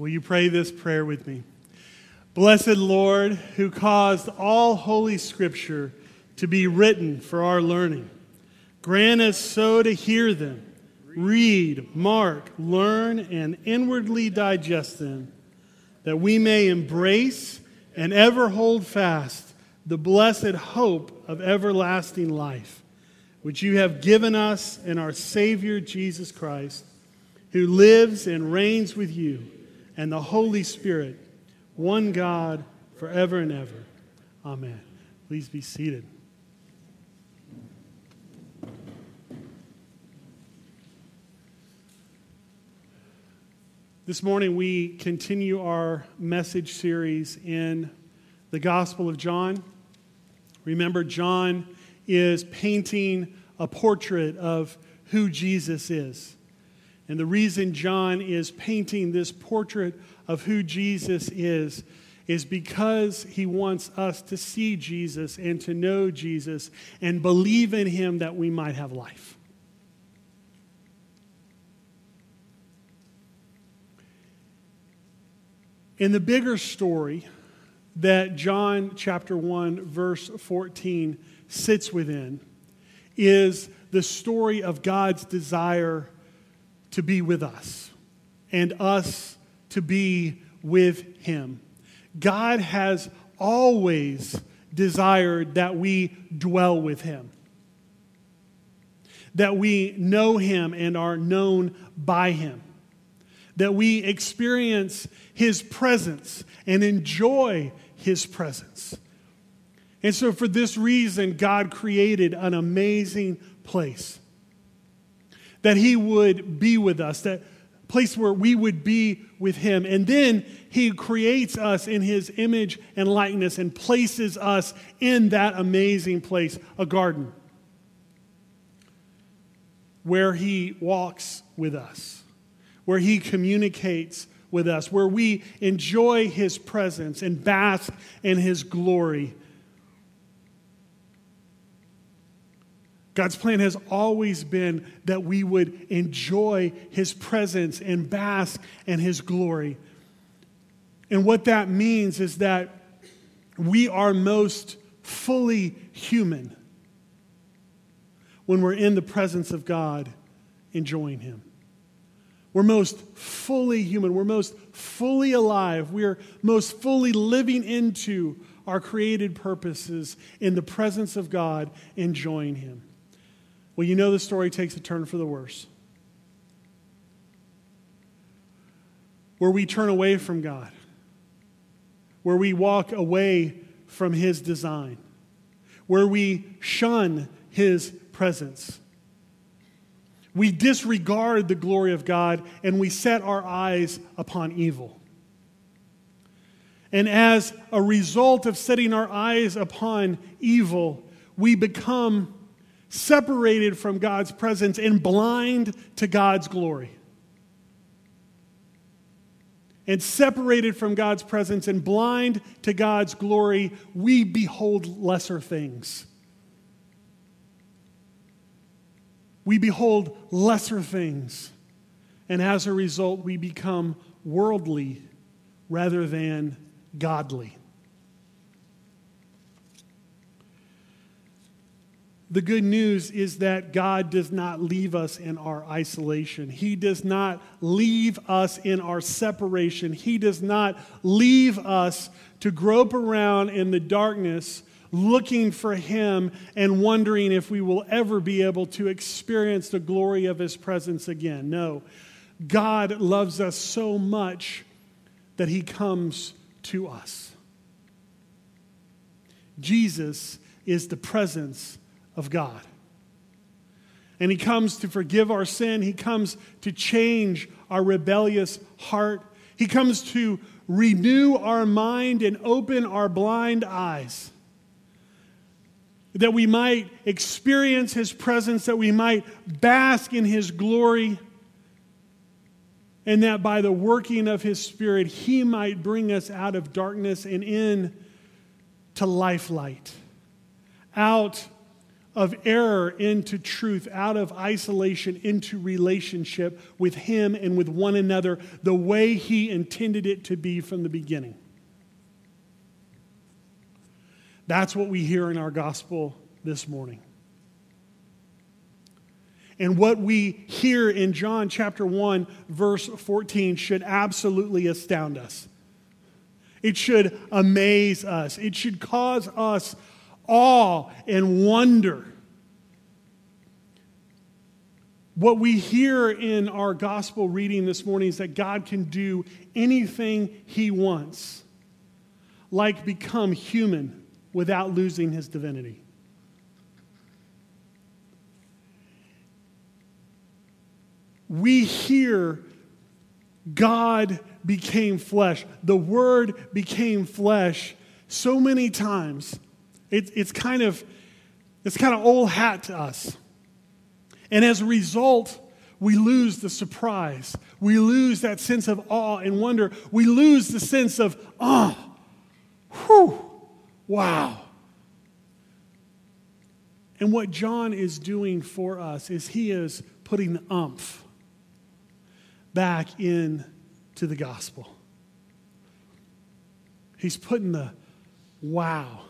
Will you pray this prayer with me? Blessed Lord, who caused all holy scripture to be written for our learning, grant us so to hear them, read, mark, learn, and inwardly digest them, that we may embrace and ever hold fast the blessed hope of everlasting life, which you have given us in our Savior Jesus Christ, who lives and reigns with you and the Holy Spirit, one God, forever and ever. Amen. Please be seated. This morning, we continue our message series in the Gospel of John. Remember, John is painting a portrait of who Jesus is. And the reason John is painting this portrait of who Jesus is is because he wants us to see Jesus and to know Jesus and believe in him that we might have life. In the bigger story that John chapter 1, verse 14 sits within, is the story of God's desire to be with us and us to be with Him. God has always desired that we dwell with Him, that we know Him and are known by Him, that we experience His presence and enjoy His presence. And so, for this reason, God created an amazing place that He would be with us, that place where we would be with Him. And then He creates us in His image and likeness and places us in that amazing place, a garden, where He walks with us, where He communicates with us, where we enjoy His presence and bask in His glory God's plan has always been that we would enjoy His presence and bask in His glory. And what that means is that we are most fully human when we're in the presence of God enjoying Him. We're most fully human. We're most fully alive. We're most fully living into our created purposes in the presence of God, enjoying Him. Well, you know the story takes a turn for the worse. Where we turn away from God, where we walk away from His design, where we shun His presence. We disregard the glory of God and we set our eyes upon evil. And as a result of setting our eyes upon evil, we become separated from God's presence and blind to God's glory. And separated from God's presence and blind to God's glory, we behold lesser things. We behold lesser things. And as a result, we become worldly rather than godly. The good news is that God does not leave us in our isolation. He does not leave us in our separation. He does not leave us to grope around in the darkness looking for Him and wondering if we will ever be able to experience the glory of His presence again. No. God loves us so much that He comes to us. Jesus is the presence of God. And He comes to forgive our sin, He comes to change our rebellious heart, He comes to renew our mind and open our blind eyes. That we might experience His presence, that we might bask in His glory, and that by the working of His Spirit, He might bring us out of darkness and in to life light, out of error into truth, out of isolation into relationship with Him and with one another, the way He intended it to be from the beginning. That's what we hear in our gospel this morning. And what we hear in John chapter 1, verse 14, should absolutely astound us. It should amaze us. It should cause us awe and wonder. What we hear in our gospel reading this morning is that God can do anything He wants, like become human without losing His divinity. We hear God became flesh. The Word became flesh so many times. It, it's kind of it's kind of old hat to us. And as a result, we lose the surprise. We lose that sense of awe and wonder. We lose the sense of, oh, whew, wow. And what John is doing for us is he is putting the umph back in to the gospel. He's putting the wow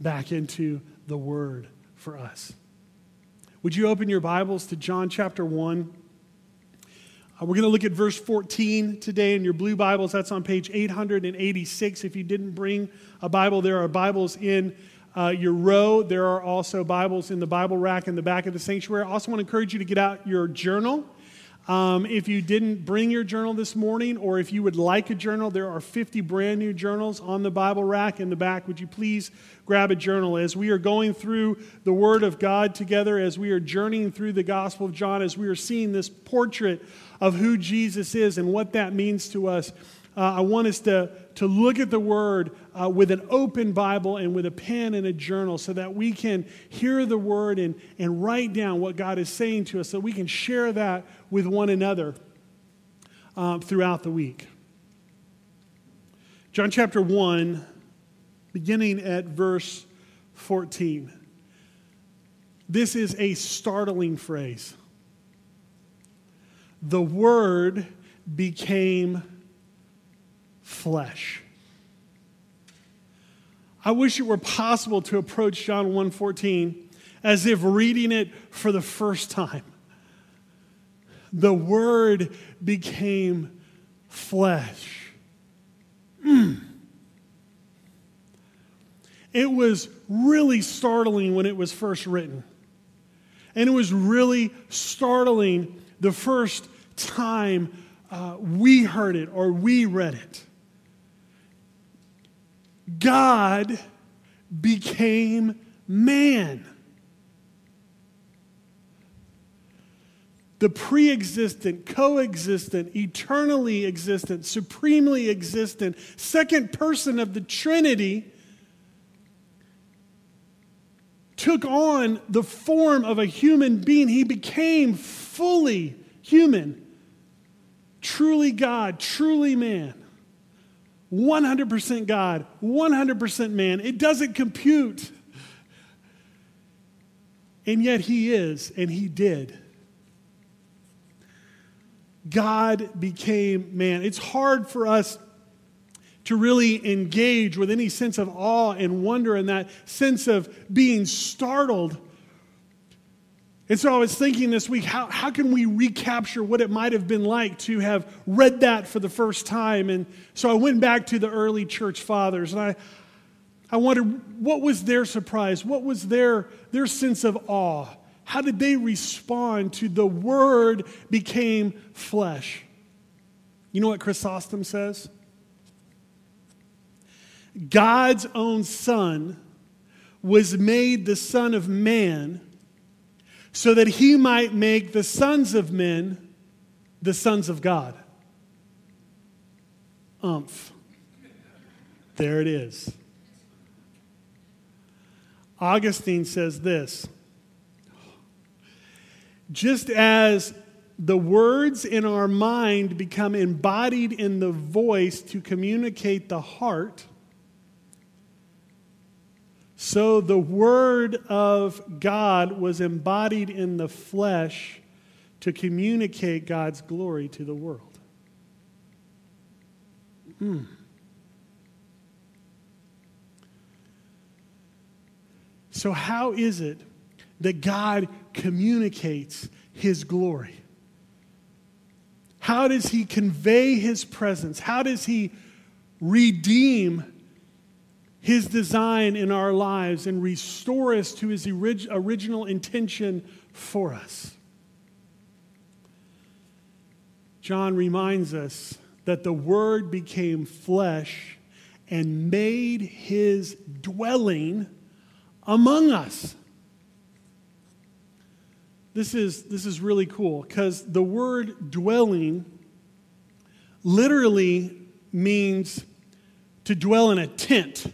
back into the word for us. Would you open your Bibles to John chapter 1? Uh, we're going to look at verse 14 today in your blue Bibles. That's on page 886. If you didn't bring a Bible, there are Bibles in uh, your row. There are also Bibles in the Bible rack in the back of the sanctuary. I also want to encourage you to get out your journal. Um, if you didn't bring your journal this morning, or if you would like a journal, there are 50 brand new journals on the Bible rack in the back. Would you please grab a journal? As we are going through the Word of God together, as we are journeying through the Gospel of John, as we are seeing this portrait of who Jesus is and what that means to us, uh, I want us to, to look at the Word uh, with an open Bible and with a pen and a journal so that we can hear the Word and, and write down what God is saying to us so we can share that with one another uh, throughout the week. John chapter 1, beginning at verse 14. This is a startling phrase. The Word became flesh. I wish it were possible to approach John 1:14 as if reading it for the first time. The word became flesh. Mm. It was really startling when it was first written. And it was really startling the first time uh, we heard it or we read it. God became man. The pre existent, co-existent, eternally existent, supremely existent, second person of the Trinity took on the form of a human being. He became fully human, truly God, truly man. 100% God, 100% man. It doesn't compute. And yet he is, and he did. God became man. It's hard for us to really engage with any sense of awe and wonder and that sense of being startled and so I was thinking this week, how, how can we recapture what it might have been like to have read that for the first time? And so I went back to the early church fathers and I, I wondered what was their surprise? What was their, their sense of awe? How did they respond to the word became flesh? You know what Chrysostom says? God's own Son was made the Son of Man so that he might make the sons of men the sons of God. Umph. There it is. Augustine says this just as the words in our mind become embodied in the voice to communicate the heart, So the Word of God was embodied in the flesh to communicate God's glory to the world. Mm. So, how is it that God communicates His glory? How does He convey His presence? How does He redeem his design in our lives and restore us to his orig- original intention for us. John reminds us that the Word became flesh and made his dwelling among us. This is, this is really cool because the word dwelling literally means to dwell in a tent.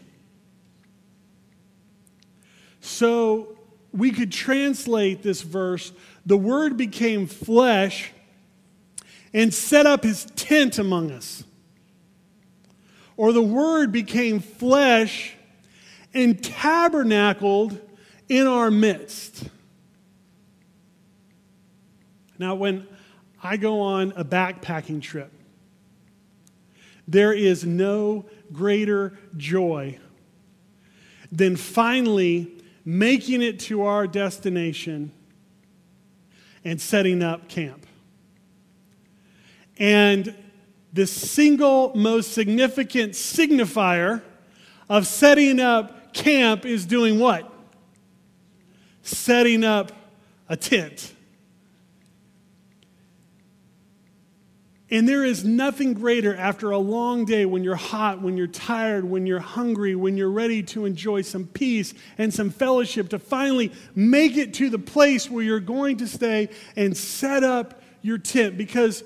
So we could translate this verse the word became flesh and set up his tent among us. Or the word became flesh and tabernacled in our midst. Now, when I go on a backpacking trip, there is no greater joy than finally making it to our destination and setting up camp. And the single most significant signifier of setting up camp is doing what? Setting up a tent. And there is nothing greater after a long day when you're hot, when you're tired, when you're hungry, when you're ready to enjoy some peace and some fellowship to finally make it to the place where you're going to stay and set up your tent. Because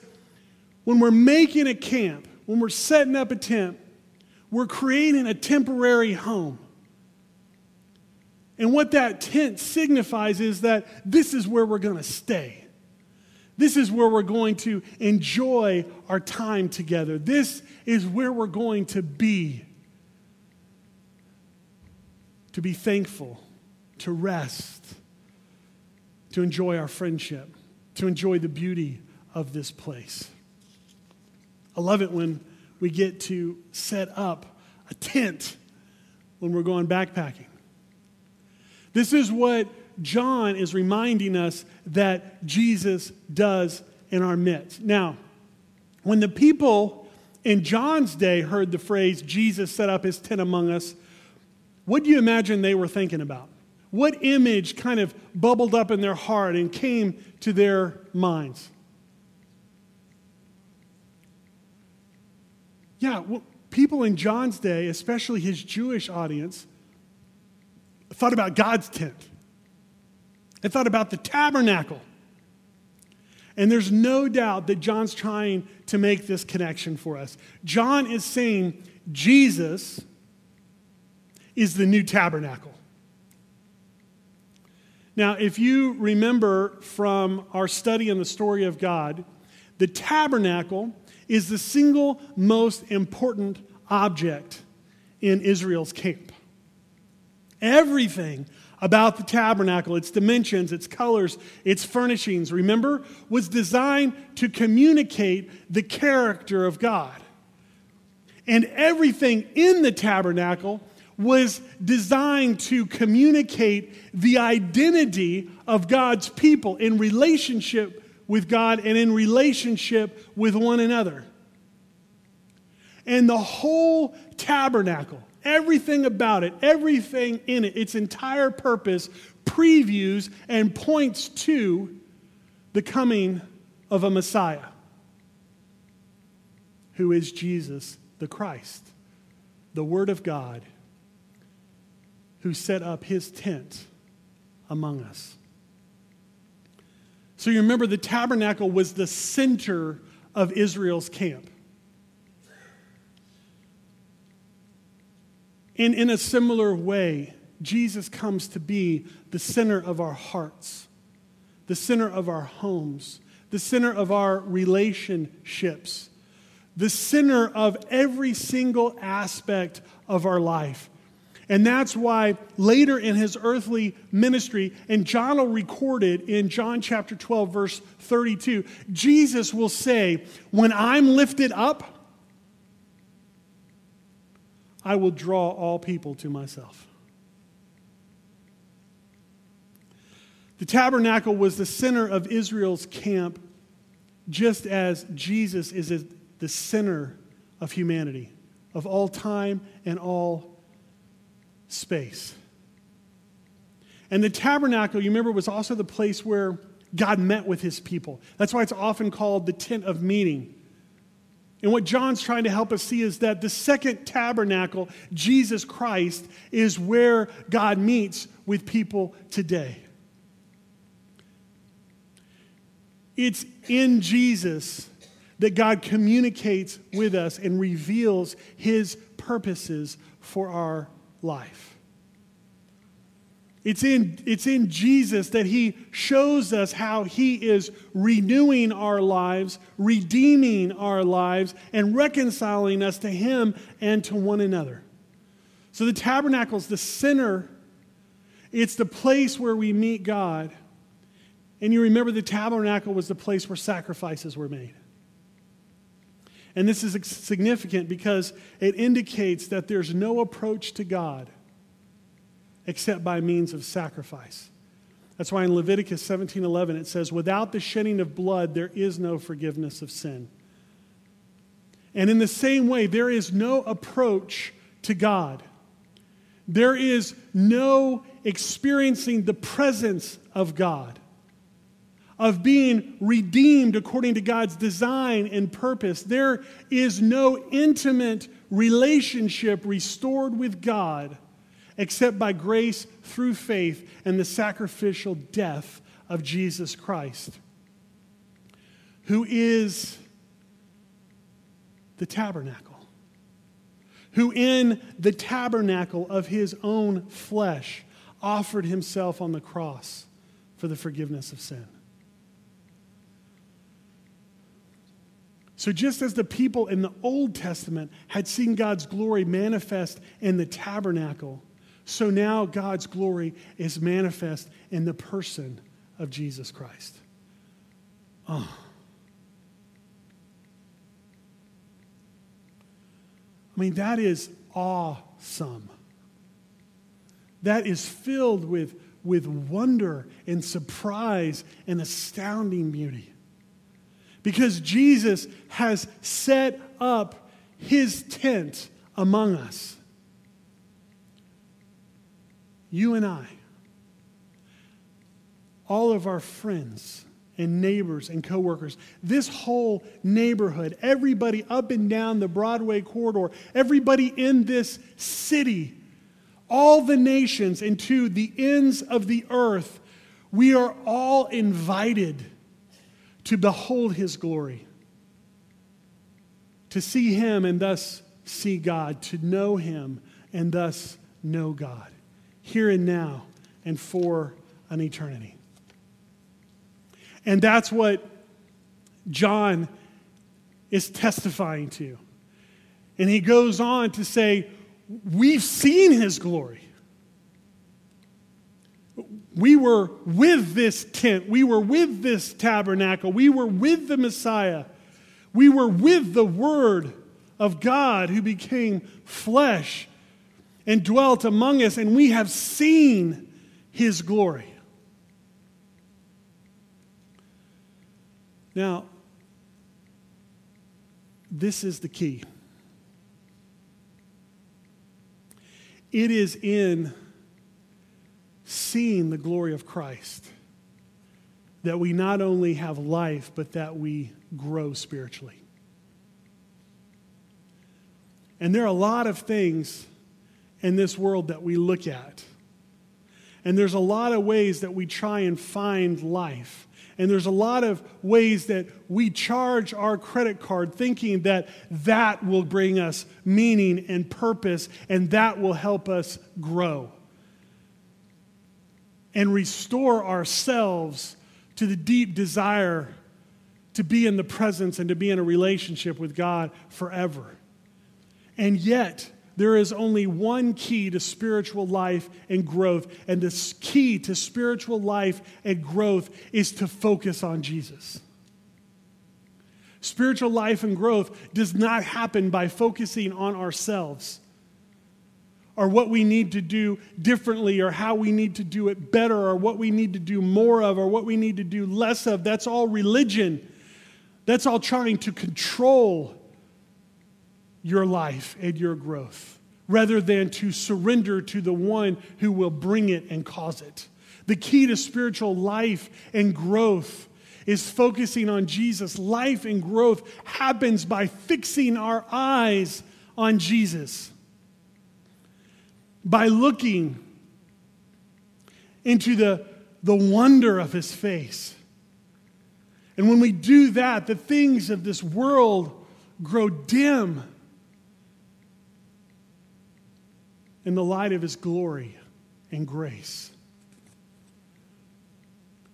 when we're making a camp, when we're setting up a tent, we're creating a temporary home. And what that tent signifies is that this is where we're going to stay. This is where we're going to enjoy our time together. This is where we're going to be. To be thankful, to rest, to enjoy our friendship, to enjoy the beauty of this place. I love it when we get to set up a tent when we're going backpacking. This is what John is reminding us that Jesus does in our midst. Now, when the people in John's day heard the phrase, Jesus set up his tent among us, what do you imagine they were thinking about? What image kind of bubbled up in their heart and came to their minds? Yeah, well, people in John's day, especially his Jewish audience, thought about God's tent. They thought about the tabernacle. And there's no doubt that John's trying to make this connection for us. John is saying Jesus is the new tabernacle. Now, if you remember from our study in the story of God, the tabernacle is the single most important object in Israel's camp. Everything about the tabernacle, its dimensions, its colors, its furnishings, remember, was designed to communicate the character of God. And everything in the tabernacle was designed to communicate the identity of God's people in relationship with God and in relationship with one another. And the whole tabernacle Everything about it, everything in it, its entire purpose previews and points to the coming of a Messiah who is Jesus the Christ, the Word of God, who set up his tent among us. So you remember the tabernacle was the center of Israel's camp. And in a similar way, Jesus comes to be the center of our hearts, the center of our homes, the center of our relationships, the center of every single aspect of our life. And that's why later in his earthly ministry, and John will record it in John chapter 12, verse 32, Jesus will say, When I'm lifted up, I will draw all people to myself. The tabernacle was the center of Israel's camp, just as Jesus is the center of humanity, of all time and all space. And the tabernacle, you remember, was also the place where God met with his people. That's why it's often called the tent of meeting. And what John's trying to help us see is that the second tabernacle, Jesus Christ, is where God meets with people today. It's in Jesus that God communicates with us and reveals his purposes for our life. It's in, it's in Jesus that he shows us how he is renewing our lives, redeeming our lives, and reconciling us to him and to one another. So the tabernacle is the center, it's the place where we meet God. And you remember the tabernacle was the place where sacrifices were made. And this is significant because it indicates that there's no approach to God except by means of sacrifice. That's why in Leviticus 17:11 it says without the shedding of blood there is no forgiveness of sin. And in the same way there is no approach to God. There is no experiencing the presence of God of being redeemed according to God's design and purpose. There is no intimate relationship restored with God except by grace through faith and the sacrificial death of Jesus Christ, who is the tabernacle, who in the tabernacle of his own flesh offered himself on the cross for the forgiveness of sin. So, just as the people in the Old Testament had seen God's glory manifest in the tabernacle, so now God's glory is manifest in the person of Jesus Christ. Oh. I mean, that is awesome. That is filled with, with wonder and surprise and astounding beauty. Because Jesus has set up his tent among us. You and I, all of our friends and neighbors and coworkers, this whole neighborhood, everybody up and down the Broadway corridor, everybody in this city, all the nations and to the ends of the earth, we are all invited to behold his glory, to see him and thus see God, to know him and thus know God, here and now and for an eternity. And that's what John is testifying to. And he goes on to say, We've seen his glory we were with this tent, we were with this tabernacle, we were with the Messiah, we were with the Word of God who became flesh and dwelt among us, and we have seen his glory. Now, this is the key. It is in seeing the glory of Christ, that we not only have life, but that we grow spiritually. And there are a lot of things in this world that we look at. And there's a lot of ways that we try and find life. And there's a lot of ways that we charge our credit card thinking that that will bring us meaning and purpose and that will help us grow and restore ourselves to the deep desire to be in the presence and to be in a relationship with God forever. And yet, there is only one key to spiritual life and growth. And the key to spiritual life and growth is to focus on Jesus. Spiritual life and growth does not happen by focusing on ourselves or what we need to do differently or how we need to do it better or what we need to do more of or what we need to do less of. That's all religion. That's all trying to control your life and your growth rather than to surrender to the one who will bring it and cause it. The key to spiritual life and growth is focusing on Jesus. Life and growth happens by fixing our eyes on Jesus, by looking into the, the wonder of his face. And when we do that, the things of this world grow dim in the light of his glory and grace.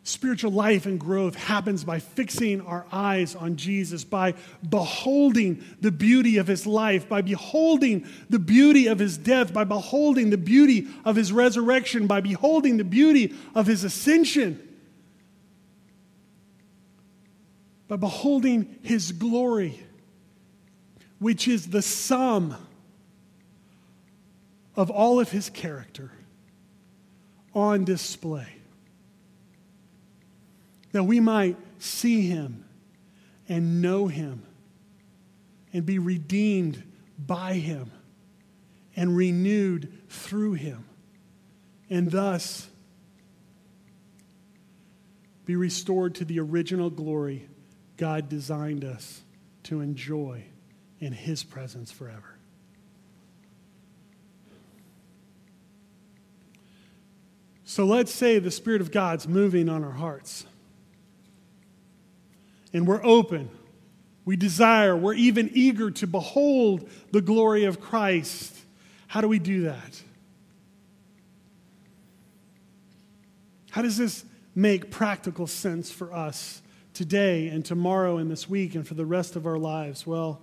Spiritual life and growth happens by fixing our eyes on Jesus, by beholding the beauty of his life, by beholding the beauty of his death, by beholding the beauty of his resurrection, by beholding the beauty of his ascension, by beholding his glory, which is the sum of all of his character on display. That we might see him and know him and be redeemed by him and renewed through him, and thus be restored to the original glory God designed us to enjoy in his presence forever. So let's say the Spirit of God's moving on our hearts. And we're open. We desire, we're even eager to behold the glory of Christ. How do we do that? How does this make practical sense for us today and tomorrow and this week and for the rest of our lives? Well,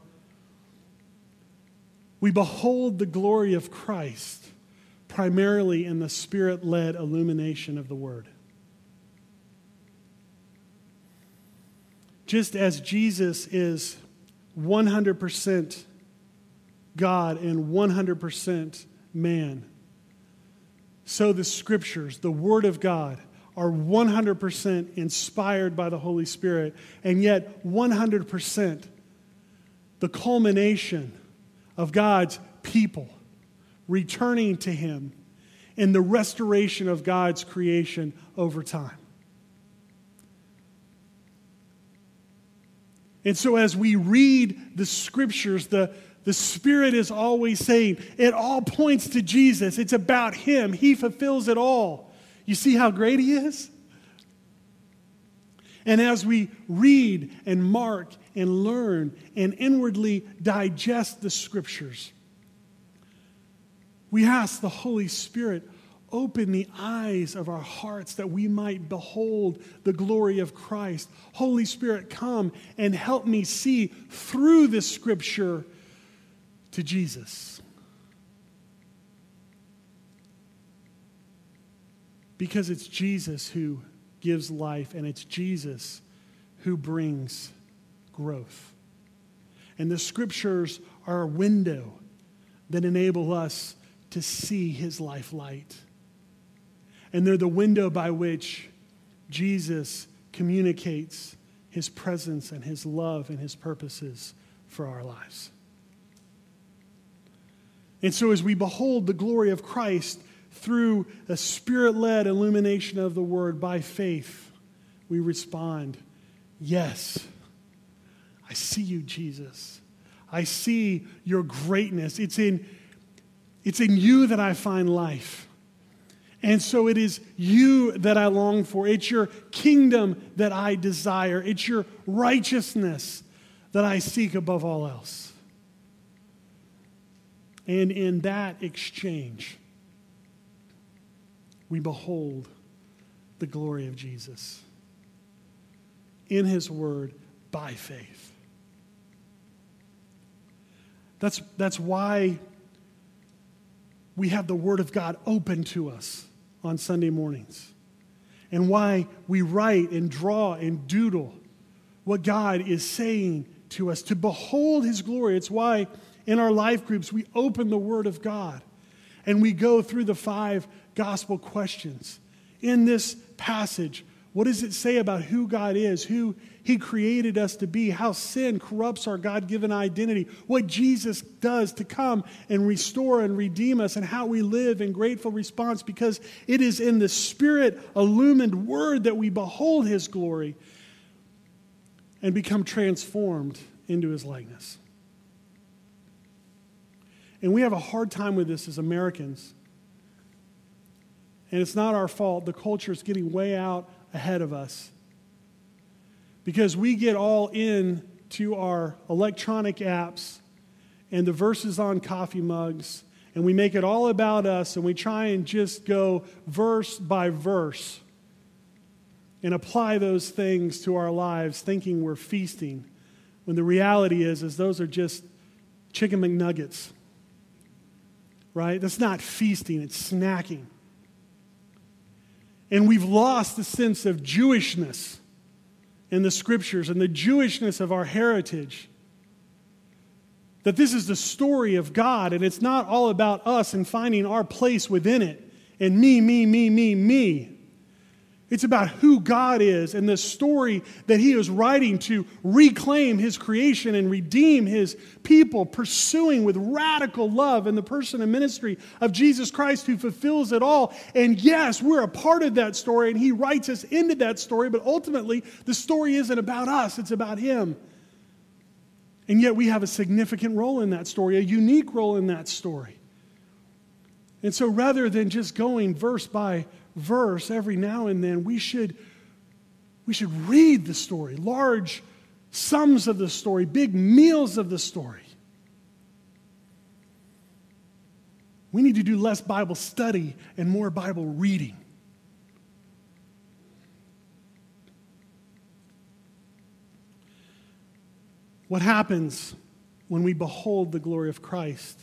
we behold the glory of Christ primarily in the spirit led illumination of the Word. Just as Jesus is 100% God and 100% man, so the Scriptures, the Word of God, are 100% inspired by the Holy Spirit, and yet 100% the culmination of God's people returning to Him, and the restoration of God's creation over time. And so, as we read the scriptures, the, the Spirit is always saying it all points to Jesus. It's about Him, He fulfills it all. You see how great He is? And as we read and mark and learn and inwardly digest the scriptures, we ask the Holy Spirit, open the eyes of our hearts that we might behold the glory of Christ. Holy Spirit, come and help me see through this scripture to Jesus. Because it's Jesus who gives life and it's Jesus who brings growth. And the scriptures are a window that enable us to see his life light. And they're the window by which Jesus communicates his presence and his love and his purposes for our lives. And so, as we behold the glory of Christ through a spirit led illumination of the word by faith, we respond, Yes, I see you, Jesus. I see your greatness. It's in it's in you that I find life. And so it is you that I long for. It's your kingdom that I desire. It's your righteousness that I seek above all else. And in that exchange, we behold the glory of Jesus in his word by faith. That's, that's why we have the Word of God open to us on Sunday mornings and why we write and draw and doodle what God is saying to us, to behold His glory. It's why in our life groups we open the Word of God and we go through the five gospel questions. In this passage, what does it say about who God is, who He created us to be, how sin corrupts our God given identity, what Jesus does to come and restore and redeem us, and how we live in grateful response because it is in the Spirit illumined Word that we behold His glory and become transformed into His likeness. And we have a hard time with this as Americans. And it's not our fault. The culture is getting way out ahead of us. Because we get all in to our electronic apps and the verses on coffee mugs, and we make it all about us, and we try and just go verse by verse and apply those things to our lives, thinking we're feasting, when the reality is, is those are just chicken McNuggets. Right? That's not feasting, it's snacking. And we've lost the sense of Jewishness in the scriptures and the Jewishness of our heritage. That this is the story of God, and it's not all about us and finding our place within it and me, me, me, me, me. It's about who God is and the story that He is writing to reclaim His creation and redeem His people, pursuing with radical love in the person and ministry of Jesus Christ who fulfills it all. And yes, we're a part of that story and He writes us into that story, but ultimately, the story isn't about us, it's about Him. And yet, we have a significant role in that story, a unique role in that story. And so, rather than just going verse by verse every now and then, we should, we should read the story, large sums of the story, big meals of the story. We need to do less Bible study and more Bible reading. What happens when we behold the glory of Christ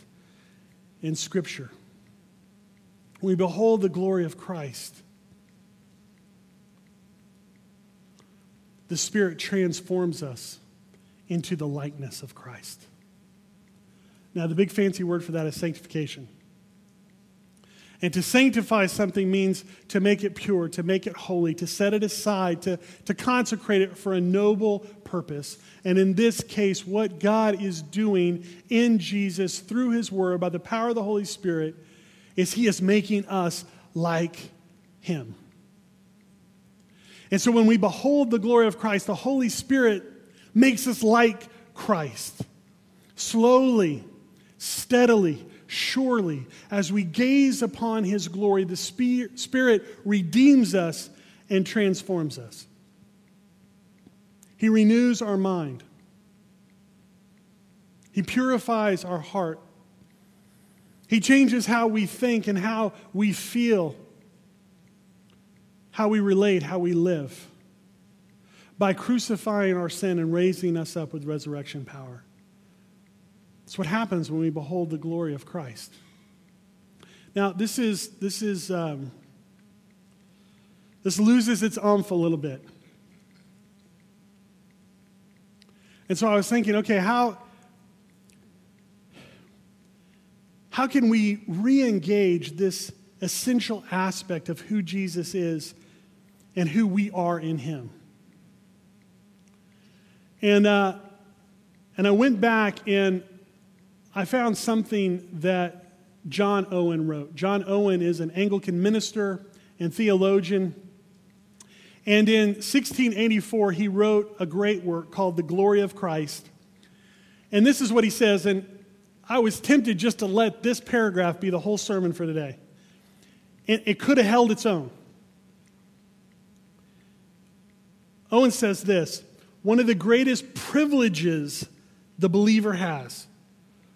in Scripture? We behold the glory of Christ, the Spirit transforms us into the likeness of Christ. Now, the big fancy word for that is sanctification. And to sanctify something means to make it pure, to make it holy, to set it aside, to, to consecrate it for a noble purpose. And in this case, what God is doing in Jesus through his word by the power of the Holy Spirit is He is making us like Him. And so when we behold the glory of Christ, the Holy Spirit makes us like Christ. Slowly, steadily, surely, as we gaze upon His glory, the Spirit redeems us and transforms us. He renews our mind. He purifies our heart. He changes how we think and how we feel, how we relate, how we live by crucifying our sin and raising us up with resurrection power. That's what happens when we behold the glory of Christ. Now, this is, this is, um, this loses its umph a little bit. And so I was thinking, okay, how, How can we re engage this essential aspect of who Jesus is and who we are in Him? And, uh, and I went back and I found something that John Owen wrote. John Owen is an Anglican minister and theologian. And in 1684, he wrote a great work called The Glory of Christ. And this is what he says, and I was tempted just to let this paragraph be the whole sermon for today. It, it could have held its own. Owen says this one of the greatest privileges the believer has,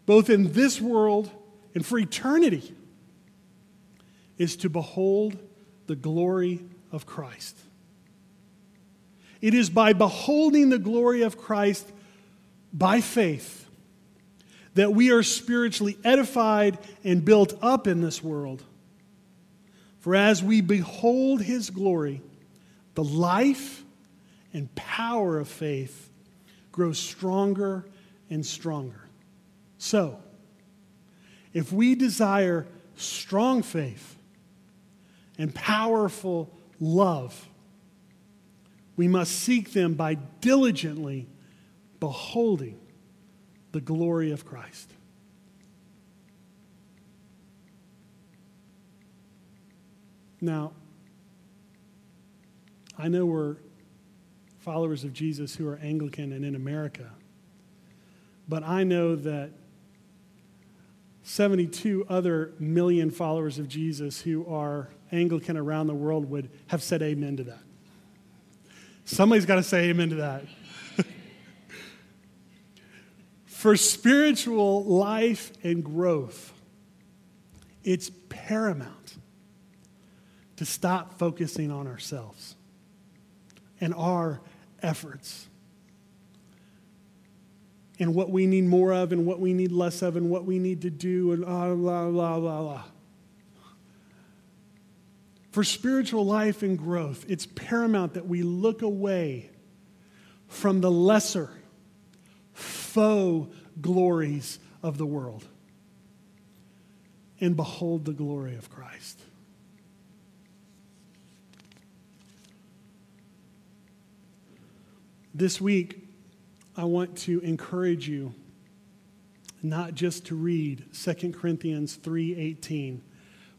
both in this world and for eternity, is to behold the glory of Christ. It is by beholding the glory of Christ by faith that we are spiritually edified and built up in this world. For as we behold his glory, the life and power of faith grows stronger and stronger. So, if we desire strong faith and powerful love, we must seek them by diligently beholding the glory of Christ. Now, I know we're followers of Jesus who are Anglican and in America, but I know that 72 other million followers of Jesus who are Anglican around the world would have said amen to that. Somebody's got to say amen to that. For spiritual life and growth, it's paramount to stop focusing on ourselves and our efforts and what we need more of and what we need less of and what we need to do and blah, blah, blah, blah, blah. For spiritual life and growth, it's paramount that we look away from the lesser, faux glories of the world and behold the glory of Christ. This week, I want to encourage you not just to read 2 Corinthians 3:18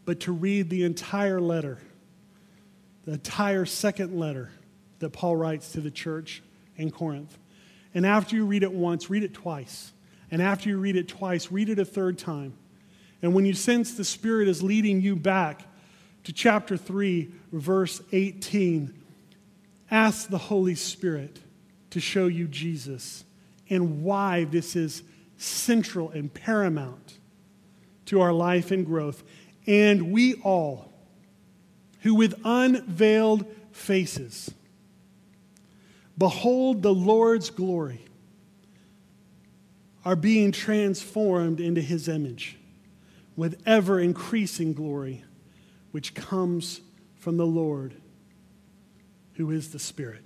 but to read the entire letter, the entire second letter that Paul writes to the church in Corinth. And after you read it once, read it twice. And after you read it twice, read it a third time. And when you sense the Spirit is leading you back to chapter 3, verse 18, ask the Holy Spirit to show you Jesus and why this is central and paramount to our life and growth. And we all, who with unveiled faces behold the Lord's glory, are being transformed into his image with ever increasing glory, which comes from the Lord, who is the Spirit.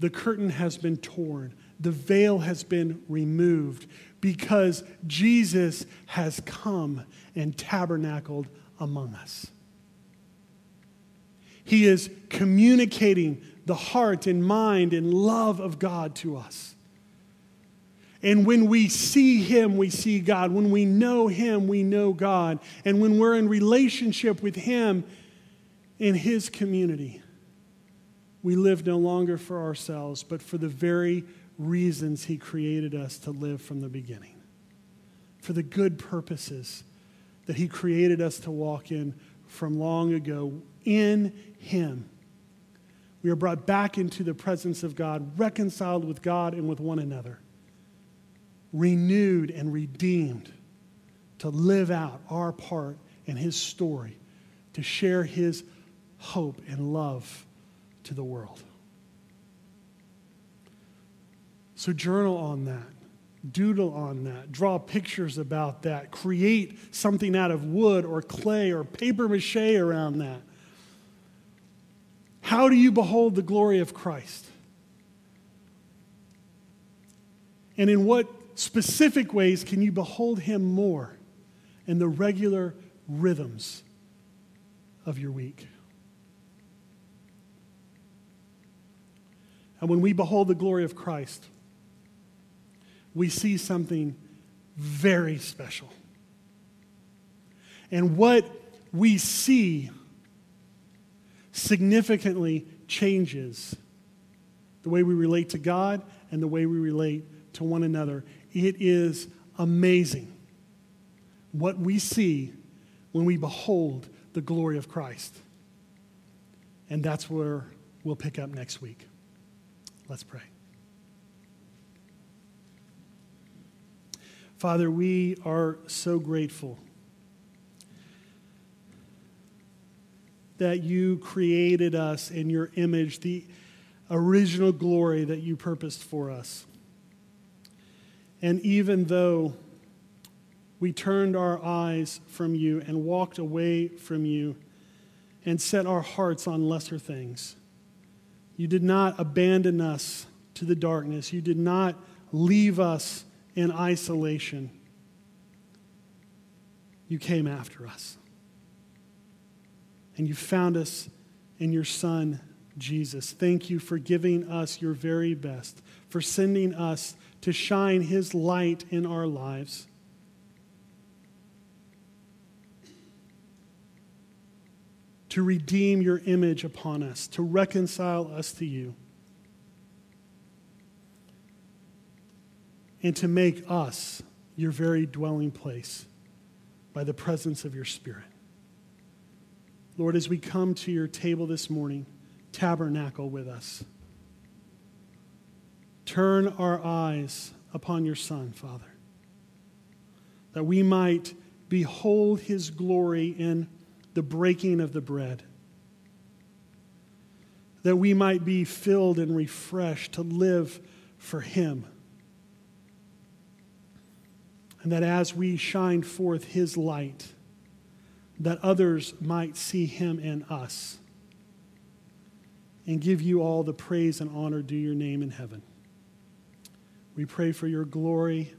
The curtain has been torn, the veil has been removed because Jesus has come and tabernacled among us. He is communicating the heart and mind and love of God to us. And when we see Him, we see God. When we know Him, we know God. And when we're in relationship with Him in His community, we live no longer for ourselves, but for the very reasons He created us to live from the beginning, for the good purposes that He created us to walk in from long ago. In Him, we are brought back into the presence of God, reconciled with God and with one another, renewed and redeemed to live out our part in His story, to share His hope and love to the world. So, journal on that, doodle on that, draw pictures about that, create something out of wood or clay or paper mache around that. How do you behold the glory of Christ? And in what specific ways can you behold him more in the regular rhythms of your week? And when we behold the glory of Christ, we see something very special. And what we see significantly changes the way we relate to God and the way we relate to one another. It is amazing what we see when we behold the glory of Christ. And that's where we'll pick up next week. Let's pray. Father, we are so grateful that you created us in your image, the original glory that you purposed for us. And even though we turned our eyes from you and walked away from you and set our hearts on lesser things, you did not abandon us to the darkness. You did not leave us in isolation. You came after us. And you found us in your Son, Jesus. Thank you for giving us your very best, for sending us to shine his light in our lives. To redeem your image upon us, to reconcile us to you, and to make us your very dwelling place by the presence of your Spirit. Lord, as we come to your table this morning, tabernacle with us. Turn our eyes upon your Son, Father, that we might behold his glory in the breaking of the bread, that we might be filled and refreshed to live for him. And that as we shine forth his light, that others might see him in us and give you all the praise and honor due your name in heaven. We pray for your glory,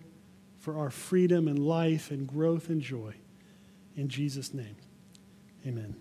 for our freedom and life and growth and joy. In Jesus' name, amen.